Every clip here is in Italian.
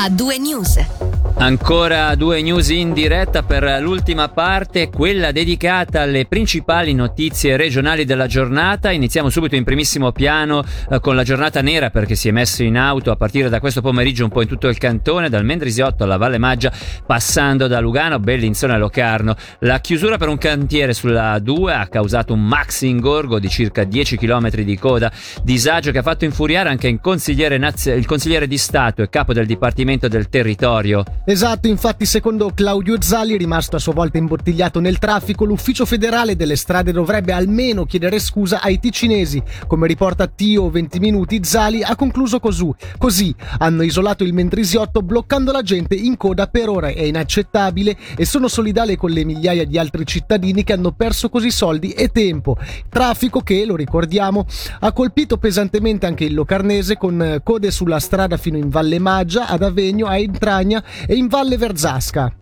a due news. Ancora due news in diretta per l'ultima parte, quella dedicata alle principali notizie regionali della giornata. Iniziamo subito in primissimo piano eh, con la giornata nera perché si è messo in auto a partire da questo pomeriggio un po' in tutto il cantone, dal Mendrisiotto alla Valle Maggia, passando da Lugano, Bellinzona e Locarno. La chiusura per un cantiere sulla 2 ha causato un maxi ingorgo di circa 10 km di coda, disagio che ha fatto infuriare anche il consigliere, naz- il consigliere di Stato e capo del Dipartimento del Territorio. Esatto, infatti secondo Claudio Zali, rimasto a sua volta imbottigliato nel traffico, l'ufficio federale delle strade dovrebbe almeno chiedere scusa ai ticinesi. Come riporta Tio 20 minuti, Zali ha concluso così. Così hanno isolato il Mendrisiotto bloccando la gente in coda per ore. È inaccettabile e sono solidale con le migliaia di altri cittadini che hanno perso così soldi e tempo. Traffico che, lo ricordiamo, ha colpito pesantemente anche il Locarnese con code sulla strada fino in Valle Maggia, ad Avegno, a Entragna e in Valle Verzasca.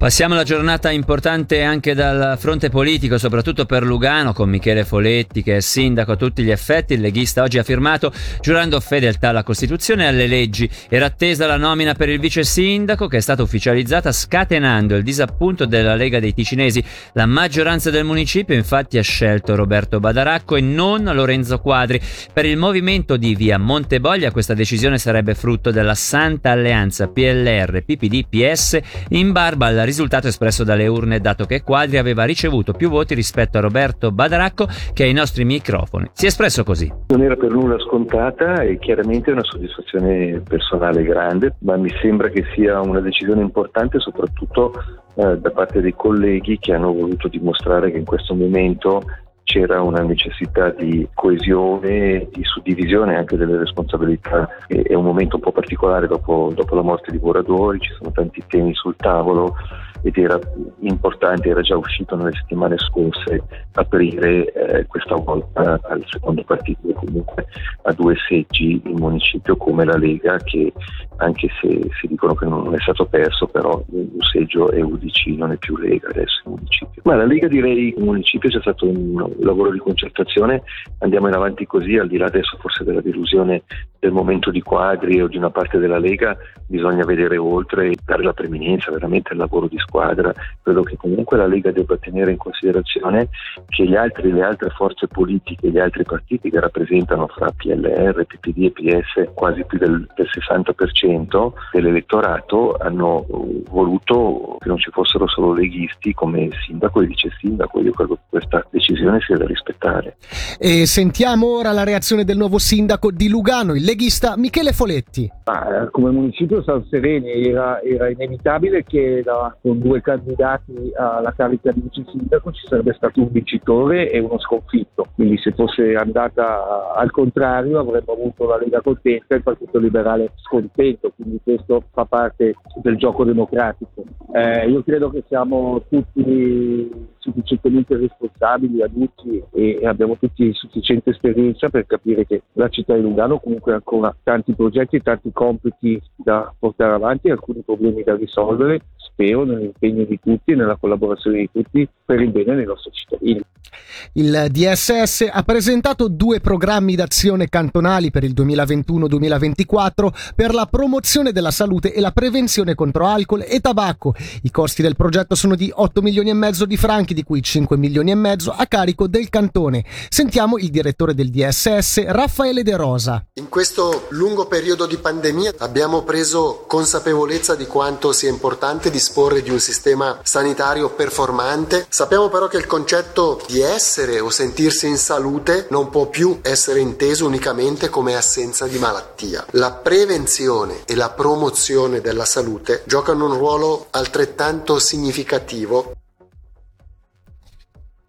Passiamo alla giornata importante anche dal fronte politico, soprattutto per Lugano, con Michele Foletti che è sindaco a tutti gli effetti. Il leghista oggi ha firmato giurando fedeltà alla Costituzione e alle leggi. Era attesa la nomina per il vice sindaco che è stata ufficializzata scatenando il disappunto della Lega dei Ticinesi. La maggioranza del municipio infatti ha scelto Roberto Badaracco e non Lorenzo Quadri. Per il movimento di via Monteboglia questa decisione sarebbe frutto della santa alleanza PLR, PPD, PS in barba alla risultato espresso dalle urne dato che Quadri aveva ricevuto più voti rispetto a Roberto Badaracco che ai nostri microfoni. Si è espresso così. Non era per nulla scontata e chiaramente è una soddisfazione personale grande, ma mi sembra che sia una decisione importante soprattutto eh, da parte dei colleghi che hanno voluto dimostrare che in questo momento c'era una necessità di coesione, di suddivisione anche delle responsabilità. È un momento un po' particolare dopo, dopo la morte di Boradori, ci sono tanti temi sul tavolo ed era importante, era già uscito nelle settimane scorse aprire eh, questa volta al secondo partito comunque a due seggi in municipio come la Lega che anche se si dicono che non è stato perso però un seggio è UDC non è più Lega adesso in municipio. Ma la Lega direi in municipio c'è stato un lavoro di concertazione, andiamo in avanti così al di là adesso forse della delusione del momento di quadri o di una parte della Lega bisogna vedere oltre dare la preminenza veramente al lavoro di squadra. Credo che comunque la Lega debba tenere in considerazione che altri, le altre forze politiche, gli altri partiti che rappresentano fra PLR, PPD e PS quasi più del, del 60% dell'elettorato hanno voluto che non ci fossero solo leghisti come sindaco e vice sindaco. Io credo che questa decisione sia da rispettare. E sentiamo ora la reazione del nuovo sindaco di Lugano, il leghista Michele Foletti. Ah, come municipio San Sereni era, era inevitabile che da, con due candidati alla carica di vice sindaco ci sarebbe stato un vincitore e uno sconfitto. Quindi se fosse andata al contrario avremmo avuto la Lega contenta e il Partito Liberale scontento. Quindi questo fa parte del gioco democratico. Eh, io credo che siamo tutti sufficientemente responsabili, adulti e abbiamo tutti sufficiente esperienza per capire che la città di Lugano comunque ha ancora tanti progetti e tanti compiti da portare avanti, alcuni problemi da risolvere, spero nell'impegno di tutti e nella collaborazione di tutti per il bene dei nostri cittadini. Il DSS ha presentato due programmi d'azione cantonali per il 2021-2024 per la promozione della salute e la prevenzione contro alcol e tabacco. I costi del progetto sono di 8 milioni e mezzo di franchi, di cui 5 milioni e mezzo a carico del cantone. Sentiamo il direttore del DSS, Raffaele De Rosa. In questo lungo periodo di pandemia abbiamo preso consapevolezza di quanto sia importante disporre di un sistema sanitario performante. Sappiamo però che il concetto di essere o sentirsi in salute non può più essere inteso unicamente come assenza di malattia. La prevenzione e la promozione della salute giocano un ruolo altrettanto significativo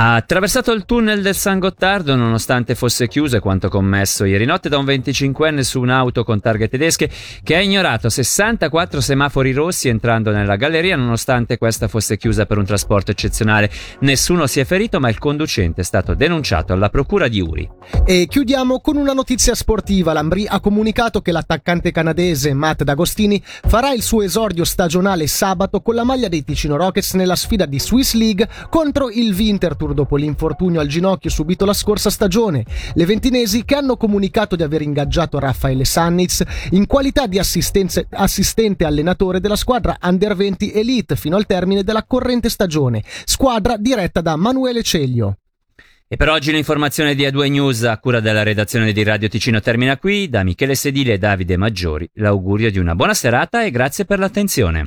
ha attraversato il tunnel del San Gottardo nonostante fosse chiuso quanto commesso ieri notte da un 25enne su un'auto con targhe tedesche che ha ignorato 64 semafori rossi entrando nella galleria nonostante questa fosse chiusa per un trasporto eccezionale. Nessuno si è ferito ma il conducente è stato denunciato alla procura di Uri. E chiudiamo con una notizia sportiva. L'Ambri ha comunicato che l'attaccante canadese Matt D'Agostini farà il suo esordio stagionale sabato con la maglia dei Ticino Rockets nella sfida di Swiss League contro il Winterthur Tour dopo l'infortunio al ginocchio subito la scorsa stagione. Le ventinesi che hanno comunicato di aver ingaggiato Raffaele Sannitz in qualità di assistente allenatore della squadra Under 20 Elite fino al termine della corrente stagione, squadra diretta da Manuele Ceglio. E per oggi l'informazione di A2 News a cura della redazione di Radio Ticino termina qui. Da Michele Sedile e Davide Maggiori l'augurio di una buona serata e grazie per l'attenzione.